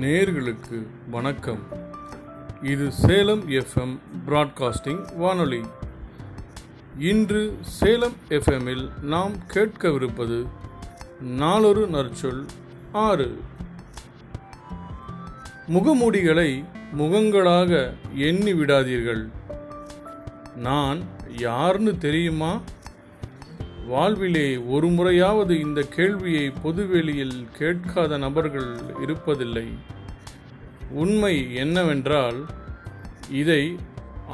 நேர்களுக்கு வணக்கம். இது சேலம் எஃப்எம் பிராட்காஸ்டிங் வானொலி. இன்று சேலம் எஃப்எம்மில் நாம் கேட்கவிருப்பது நாளொரு நற்சொல் ஆறு. முகமூடிகளை முகங்களாக எண்ணி விடாதீர்கள். நான் யார்னு தெரியுமா? வாழ்விலே ஒரு முறையாவது இந்த கேள்வியை பொதுவெளியில் கேட்காத நபர்கள் இருப்பதில்லை. உண்மை என்னவென்றால் இதை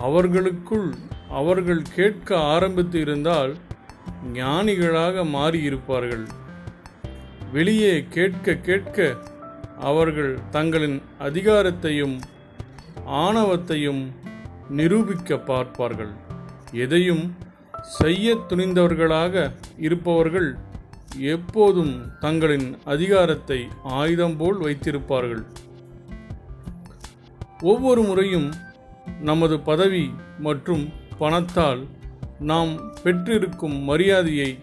அவர்களுக்குள் அவர்கள் கேட்க ஆரம்பித்து இருந்தால் ஞானிகளாக மாறியிருப்பார்கள். வெளியே கேட்க கேட்க அவர்கள் தங்களின் அதிகாரத்தையும் ஆணவத்தையும் நிரூபிக்க பார்ப்பார்கள். எதையும் செய்ய துணிந்தவர்களாக இருப்பவர்கள் எப்போதும் தங்களின் அதிகாரத்தை ஆயுதம் போல் வைத்திருப்பார்கள். ஒவ்வொரு முறையும் நமது பதவி மற்றும் பணத்தால் நாம் பெற்றிருக்கும் மரியாதையை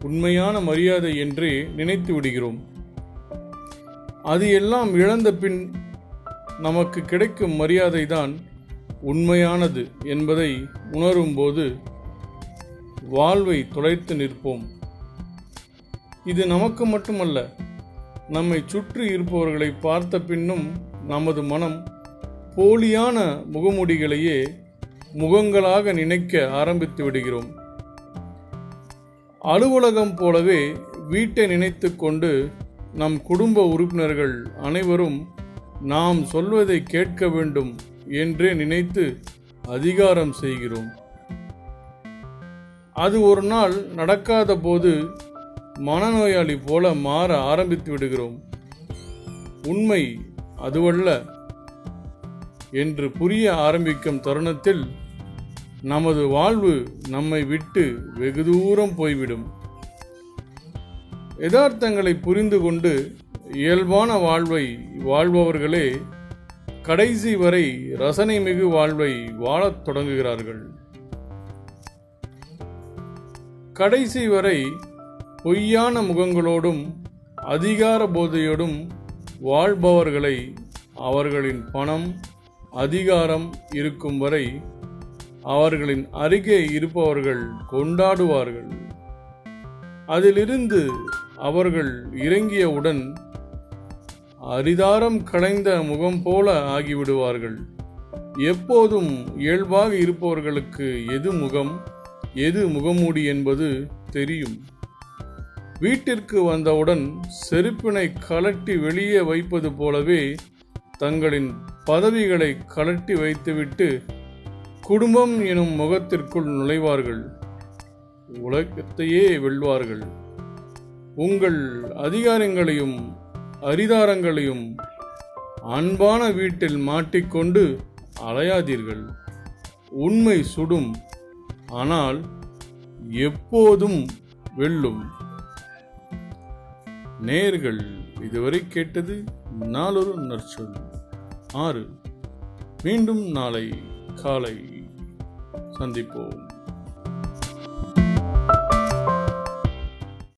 உண்மையான மரியாதை என்றே நினைத்து விடுகிறோம். அது எல்லாம் இழந்த பின் நமக்கு கிடைக்கும் மரியாதை தான் உண்மையானது என்பதை உணரும்போது வாழ்வை தொலைத்து நிற்போம். இது நமக்கு மட்டுமல்ல நம்மை சுற்றி இருப்பவர்களை பார்த்த பின்னும் நமது மனம் போலியான முகமுடிகளையே முகங்களாக நினைக்க ஆரம்பித்து விடுகிறோம். அலுவலகம் போலவே வீட்டை நினைத்து கொண்டு நம் குடும்ப உறுப்பினர்கள் அனைவரும் நாம் சொல்வதை கேட்க வேண்டும் என்றே நினைத்து அதிகாரம் செய்கிறோம். அது ஒரு நாள் நடக்காத போது மனநோயாளி போல மாற ஆரம்பித்து விடுகிறோம். உண்மை அதுவல்ல. என்று புரிய ஆரம்பிக்கும் தருணத்தில் நமது வாழ்வு நம்மை விட்டு வெகு தூரம் போய்விடும். யதார்த்தங்களை புரிந்து கொண்டு இயல்பான வாழ்வை வாழ்பவர்களே கடைசி வரை ரசனை மிகு வாழ்வை வாழத் தொடங்குகிறார்கள். கடைசி வரை பொய்யான முகங்களோடும் அதிகார போதையோடும் வாழ்பவர்களை அவர்களின் பணம் அதிகாரம் இருக்கும் வரை அவர்களின் அருகே இருப்பவர்கள் கொண்டாடுவார்கள். அதிலிருந்து அவர்கள் இறங்கியவுடன் அரிதாரம் களைந்த முகம் போல ஆகிவிடுவார்கள். எப்போதும் இயல்பாக இருப்பவர்களுக்கு எது முகம்? எது முகமூடி என்பது தெரியும். வீட்டிற்கு வந்தவுடன் செருப்பினை கலட்டி வெளியே வைப்பது போலவே தங்களின் பதவிகளை கலட்டி வைத்துவிட்டு குடும்பம் எனும் முகத்திற்குள் நுழைவார்கள். உலகத்தையே வெல்வார்கள். உங்கள் அதிகாரங்களையும் அரிதாரங்களையும் அன்பான வீட்டில் மாட்டிக்கொண்டு அலையாதீர்கள். உண்மை சுடும் ஆனால் எப்போதும் வெல்லும். நேர்கள் இதுவரை கேட்டது நாளொரு நற்சொல். ஆறு. மீண்டும் நாளை காலை சந்திப்போம்.